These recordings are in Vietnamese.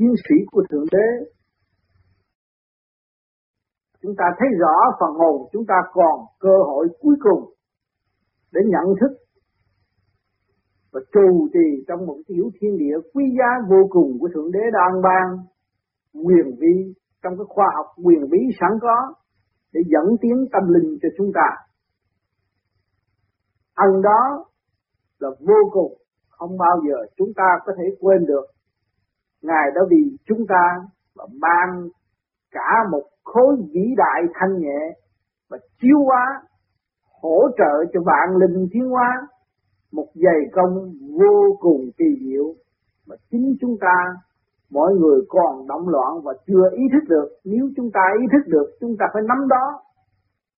chiến sĩ của Thượng Đế. Chúng ta thấy rõ phần hồn chúng ta còn cơ hội cuối cùng để nhận thức và trù trì trong một tiểu thiên địa quý giá vô cùng của Thượng Đế đang ban quyền vi trong cái khoa học quyền bí sẵn có để dẫn tiến tâm linh cho chúng ta. Ân đó là vô cùng, không bao giờ chúng ta có thể quên được. Ngài đã vì chúng ta và ban cả một khối vĩ đại thanh nhẹ và chiếu hóa, hỗ trợ cho vạn linh thiên hóa một dày công vô cùng kỳ diệu mà chính chúng ta, mọi người còn động loạn và chưa ý thức được. Nếu chúng ta ý thức được, chúng ta phải nắm đó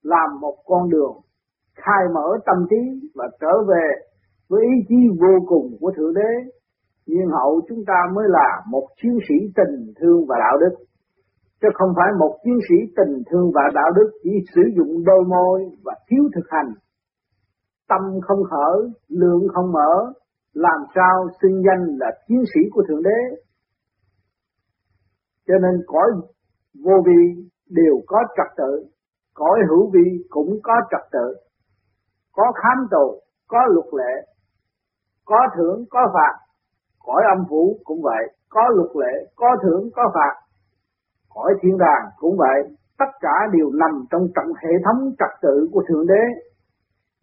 làm một con đường khai mở tâm trí và trở về với ý chí vô cùng của thượng đế nhiên hậu chúng ta mới là một chiến sĩ tình thương và đạo đức. Chứ không phải một chiến sĩ tình thương và đạo đức chỉ sử dụng đôi môi và thiếu thực hành. Tâm không khởi lượng không mở, làm sao xưng danh là chiến sĩ của thượng đế? Cho nên cõi vô vi đều có trật tự, cõi hữu vi cũng có trật tự. Có khám tù, có luật lệ, có thưởng, có phạt cõi âm phủ cũng vậy, có luật lệ, có thưởng, có phạt. Cõi thiên đàng cũng vậy, tất cả đều nằm trong trọng hệ thống trật tự của thượng đế.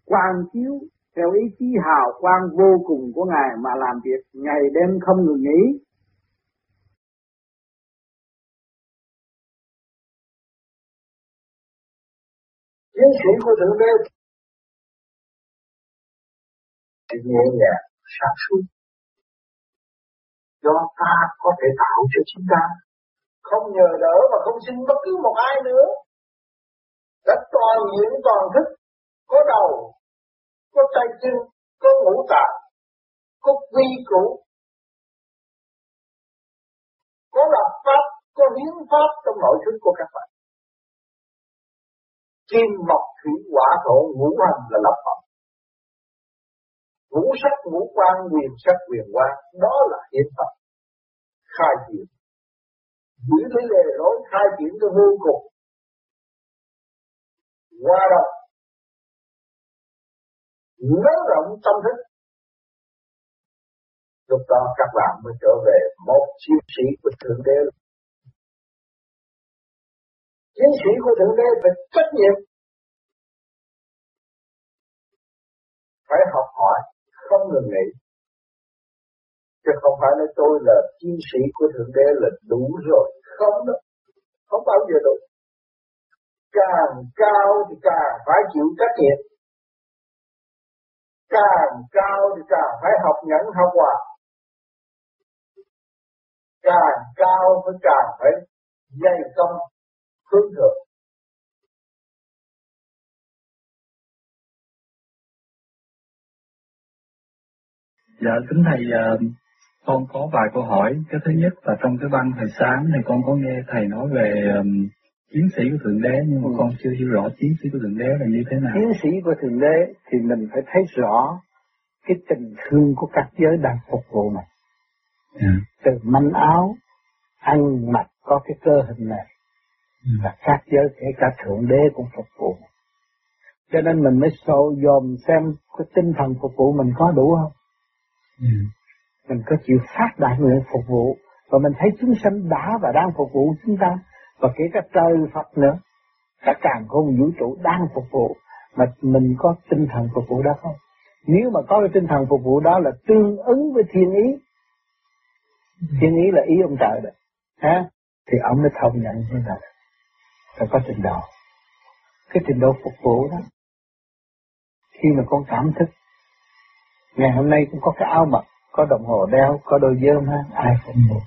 Quan chiếu theo ý chí hào quang vô cùng của ngài mà làm việc, ngày đêm không ngừng nghỉ. Chiến sĩ của thượng đế. Nhẹ nhàng sáng suốt do ta có thể tạo cho chúng ta. Không nhờ đỡ mà không xin bất cứ một ai nữa. Đã toàn diện toàn thức. Có đầu, có tay chân, có ngũ tạng, có quy củ. Có lập pháp, có hiến pháp trong nội thức của các bạn. Kim mộc thủy hỏa thổ ngũ hành là lập pháp. Ngũ sắc ngũ quan quyền sắc quyền quan đó là hiến pháp khai triển. Giữ cái lề lối khai triển cho vô cùng qua đó, nới rộng tâm thức. Lúc đó các bạn mới trở về một chiến sĩ của thượng đế. Chiến sĩ của thượng đế phải trách nhiệm. Phải học hỏi, không ngừng nghỉ chứ không phải nói tôi là chiến sĩ của thượng đế là đủ rồi. Không đó không bao giờ đủ. Càng cao thì càng phải chịu trách nhiệm. Càng cao thì càng phải học nhẫn học hòa. Càng cao phải càng phải dày công hướng thượng Dạ kính thầy uh, con có vài câu hỏi. Cái thứ nhất là trong cái văn thời sáng thì con có nghe thầy nói về um, chiến sĩ của thượng đế nhưng mà ừ. con chưa hiểu rõ chiến sĩ của thượng đế là như thế nào. Chiến sĩ của thượng đế thì mình phải thấy rõ cái tình thương của các giới đang phục vụ mình. Yeah. Dạ. Từ manh áo, ăn mặc có cái cơ hình này yeah. Ừ. là các giới kể cả thượng đế cũng phục vụ. Cho nên mình mới sâu dòm xem cái tinh thần phục vụ mình có đủ không. Yeah. Mình có chịu phát đại nguyện phục vụ và mình thấy chúng sanh đã và đang phục vụ chúng ta và kể cả trời Phật nữa. Cả càng không vũ trụ đang phục vụ mà mình có tinh thần phục vụ đó không? Nếu mà có cái tinh thần phục vụ đó là tương ứng với thiên ý thiên ý là ý ông trời đó, ha? Thì ông mới thông nhận như là phải có trình độ. Cái trình độ phục vụ đó, khi mà con cảm thức, ngày hôm nay cũng có cái áo mặc có đồng hồ đeo có đôi dơm ha ai phục vụ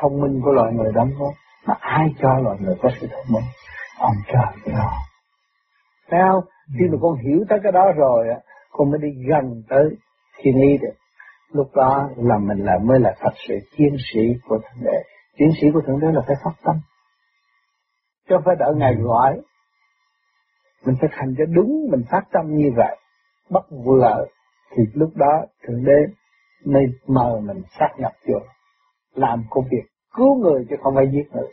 thông minh của loài người đóng góp mà ai cho loài người có sự thông minh? Ông trời cho thấy không? Khi mà con hiểu tới cái đó rồi con mới đi gần tới thiên lý được. Lúc đó là mình là mới là thật sự chiến sĩ của thượng đế. Chiến sĩ của thượng đế là phải phát tâm. Chứ không phải đợi ngài gọi. Mình phải thành cho đúng mình phát tâm như vậy. Bất vừa thì lúc đó thượng đế mới mời mình sát nhập vô làm công việc cứu người chứ không phải giết người.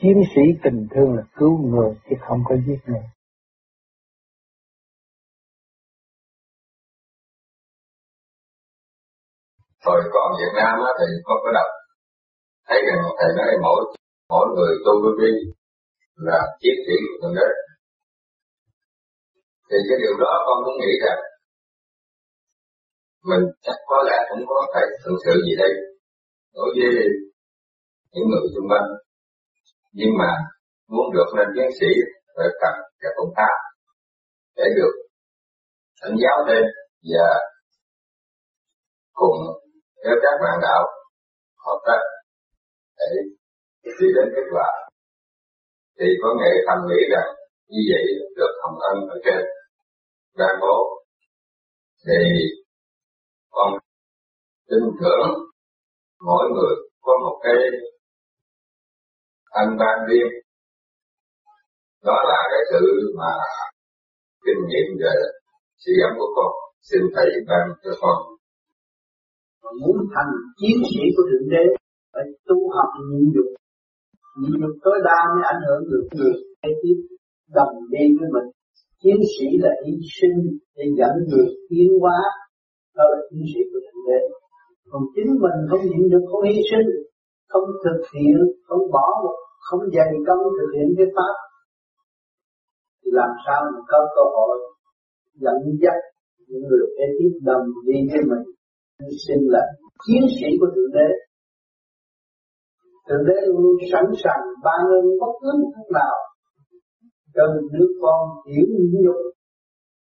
Chiến sĩ tình thương là cứu người chứ không có giết người. Rồi còn Việt Nam á, thì có có đọc. Thấy rằng thầy nói mỗi mỗi người tu vi là chiến sĩ của thượng đế. Thì cái điều đó con cũng nghĩ rằng mình chắc có lẽ cũng có phải thực sự gì đây. Đối với những người xung quanh. Nhưng mà muốn được lên tiến sĩ, phải cần cái công tác để được thỉnh giáo thêm và cùng với các bạn đạo hợp tác để đi đến kết quả. Thì có nghệ thầm nghĩ rằng như vậy được hồng ân ở trên. Ban bố thì còn tin tưởng mỗi người có một cái anh ban riêng. Đó là cái sự mà kinh nghiệm về suy gẫm của con. Xin thầy ban cho con. Muốn thành chiến sĩ của thượng đế, phải tu học nhịn nhục. Nhịn nhục tối đa mới ảnh hưởng được người kế tiếp đồng đi với mình. Chiến sĩ là hy sinh để dẫn người tiến hóa Ờ, đó là chiến sĩ của thượng đế còn chính mình không nhịn được, không hy sinh, không thực hiện, không bỏ không dày công thực hiện cái pháp, thì làm sao mình có cơ hội dẫn dắt những người kế tiếp đồng đi với mình? Hy sinh là chiến sĩ của thượng đế. Thượng đế luôn sẵn sàng ban ơn bất cứ một lúc nào cho đứa con hiểu nhục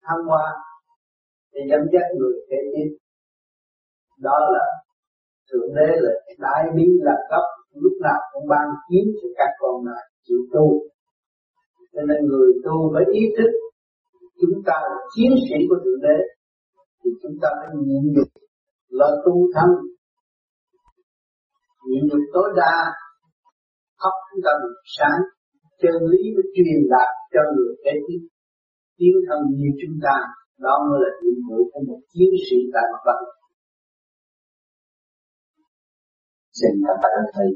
thăng hoa để dẫn dắt người kế tiếp đó là thượng đế là đại bi là cấp, lúc nào cũng ban kiến cho các con này chịu tu. Cho nên người tu phải ý thức chúng ta là chiến sĩ của thượng đế, thì chúng ta phải nhịn nhục là tu thân. Nhịn nhục tối đa khóc chúng ta được sáng, chân lý mới truyền đạt cho người kế tiếp tiến thân như chúng ta đó mới là nhiệm vụ của một chiến sĩ tại mặt đất xin cảm ơn thầy.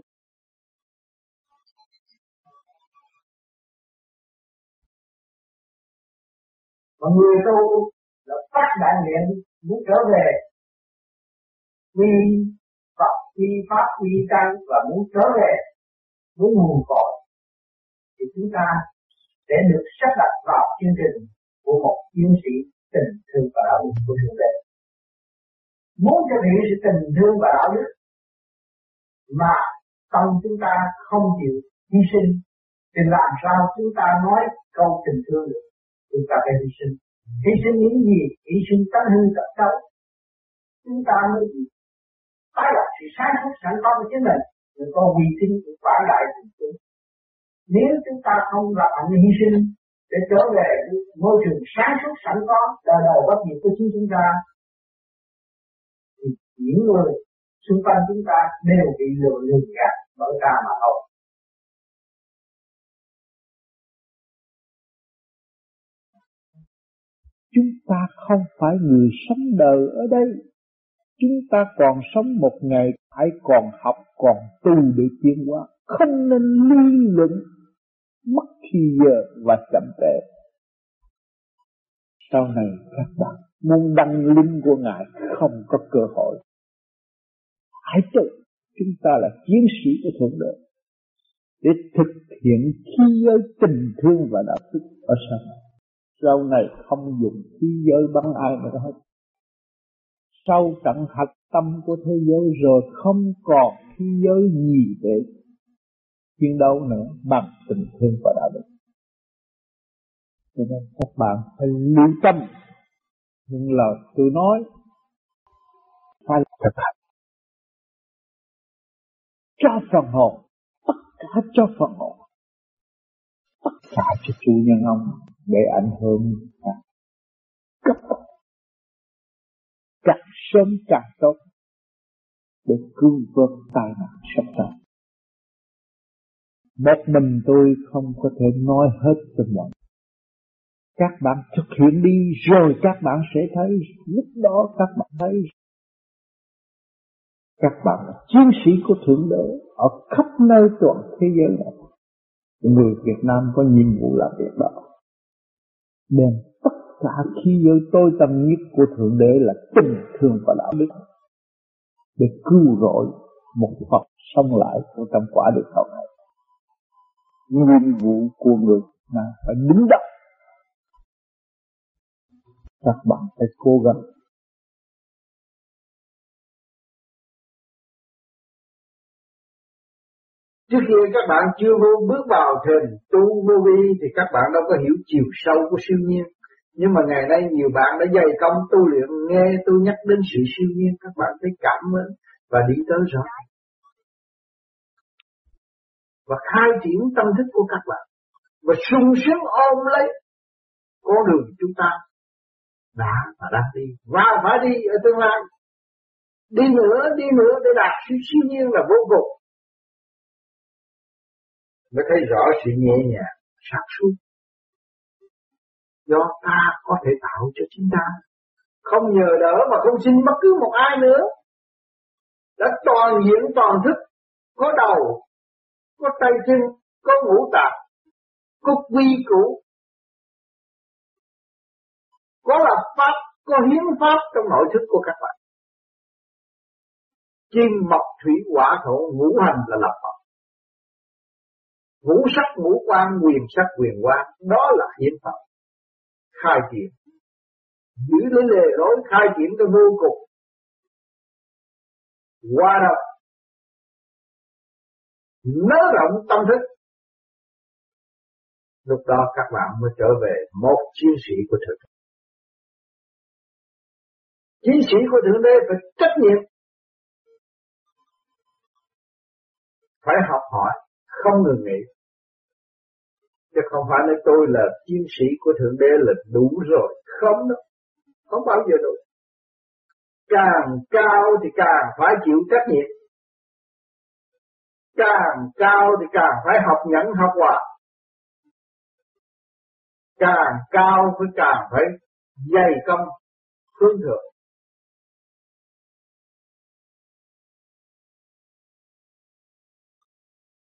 Mọi người tu là phát đại nguyện muốn trở về. Quy Phật, quy Pháp, quy Tăng và muốn trở về muốn nguồn cội. Thì chúng ta để được sắp đặt vào chương trình của một chiến sĩ tình thương và đạo đức của Thượng Đế. Muốn thực hiện sự tình thương và đạo đức mà tâm chúng ta không chịu hy sinh, thì làm sao chúng ta nói câu tình thương được? Chúng ta phải hy sinh. Hy sinh những gì? Hy sinh tánh hư tật xấu chúng ta mới tái lập sự sáng suốt sẵn có của chính mình rồi có uy tín của quả đại của chúng nếu chúng ta không là hạnh hy sinh để trở về môi trường sáng suốt sẵn có, đời đời bất diệt của chính chúng ta. Thì những người xung quanh chúng ta đều bị lừa lường gạt bởi ta mà thôi. Chúng ta không phải người sống đời ở đây. Chúng ta còn sống một ngày, phải còn học, còn tu để tiến hóa. Không nên liên luận mất thì giờ và chậm trễ. Sau này các bạn muốn đăng linh của ngài không có cơ hội. Hãy tự, chúng ta là chiến sĩ của thượng đế, để thực hiện khí giới tình thương và đạo đức ở sau này. Sau này không dùng khí giới bắn ai nữa hết. Sau trận hạch tâm của thế giới rồi không còn khí giới gì để chiến đấu nữa, bằng tình thương và đạo đức. Cho nên các bạn phải lưu tâm những lời tôi nói. Phải thực hành. Cho phần hồn, tất cả cho phần hồn. Tất cả cho chủ nhân ông để ảnh hưởng. Cấp càng sớm càng tốt để cứu vớt tai nạn sắp tới một mình tôi không có thể nói hết cho mọi các bạn thực hiện đi, rồi các bạn sẽ thấy, lúc đó các bạn thấy các bạn là chiến sĩ của Thượng Đế, ở khắp nơi toàn thế giới này. Người Việt Nam có nhiệm vụ làm việc đó. Đem tất cả khí giới tôi tâm nhất của Thượng Đế là tình thương và đạo đức để cứu rỗi một Phật sống lại của trong quả địa cầu này. Nhiệm vụ của người mà phải đứng đắn. Các bạn phải cố gắng Trước khi các bạn chưa vô bước vào thềm tu vô vi thì các bạn đâu có hiểu chiều sâu của siêu nhiên. Nhưng mà ngày nay nhiều bạn đã dày công tu luyện, nghe tôi nhắc đến sự siêu nhiên, các bạn thấy cảm ơn và đi tới rồi. Và khai triển tâm thức của các bạn. Và sung sướng ôm lấy con đường chúng ta đã và đang đi và phải đi ở tương lai. Đi nữa, đi nữa để đạt sự siêu nhiên là vô cùng mới thấy rõ sự nhẹ nhàng, sáng suốt. Do ta có thể tạo cho chính ta. Không nhờ đỡ mà không xin bất cứ một ai nữa. Đã toàn diện toàn thức, có đầu, có tay chân, có ngũ tạng, có quy củ, có lập pháp, có hiến pháp trong nội thức của các bạn. Kim mộc thủy hỏa thổ ngũ hành là lập pháp ngũ sắc ngũ quan quyền sắc quyền quan đó là hiến pháp. Khai triển. Giữ lấy lề lối khai triển cho vô cùng. Qua đâu nới rộng tâm thức. Lúc đó các bạn mới trở về một chiến sĩ của thượng đế. Chiến sĩ của thượng đế phải trách nhiệm. Phải học hỏi, không ngừng nghỉ. Chứ không phải nói tôi là chiến sĩ của thượng đế là đủ rồi. Không đâu. Không bao giờ đủ. Càng cao thì càng phải chịu trách nhiệm càng cao thì càng phải học nhẫn, học hòa. Càng cao thì càng phải dày công, hướng thượng.